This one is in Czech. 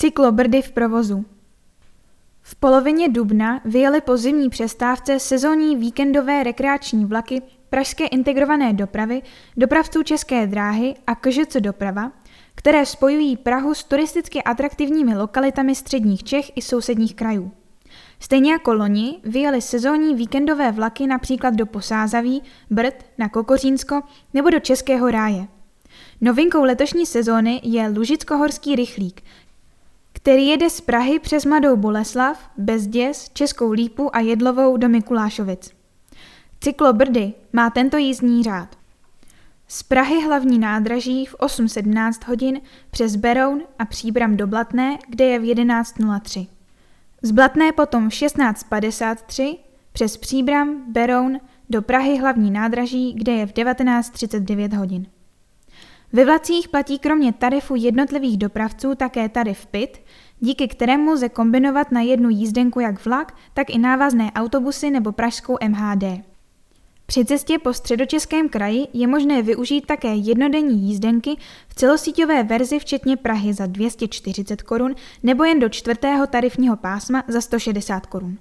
Cyklobrdy v provozu. V polovině dubna vyjeli po zimní přestávce sezónní víkendové rekreační vlaky Pražské integrované dopravy, dopravců České dráhy a KŽC doprava, které spojují Prahu s turisticky atraktivními lokalitami středních Čech i sousedních krajů. Stejně jako loni vyjeli sezónní víkendové vlaky například do Posázaví, Brd, na Kokořínsko nebo do Českého ráje. Novinkou letošní sezóny je Lužickohorský rychlík, který jede z Prahy přes Mladou Boleslav, Bezděs, Českou Lípu a Jedlovou do Mikulášovic. Cyklo Brdy má tento jízdní řád. Z Prahy hlavní nádraží v 8.17 hodin přes Beroun a Příbram do Blatné, kde je v 11.03. Z Blatné potom v 16.53 přes Příbram, Beroun do Prahy hlavní nádraží, kde je v 19.39 hodin. Ve vlacích platí kromě tarifu jednotlivých dopravců také tarif PIT, díky kterému lze kombinovat na jednu jízdenku jak vlak, tak i návazné autobusy nebo pražskou MHD. Při cestě po středočeském kraji je možné využít také jednodenní jízdenky v celosíťové verzi včetně Prahy za 240 korun nebo jen do čtvrtého tarifního pásma za 160 korun.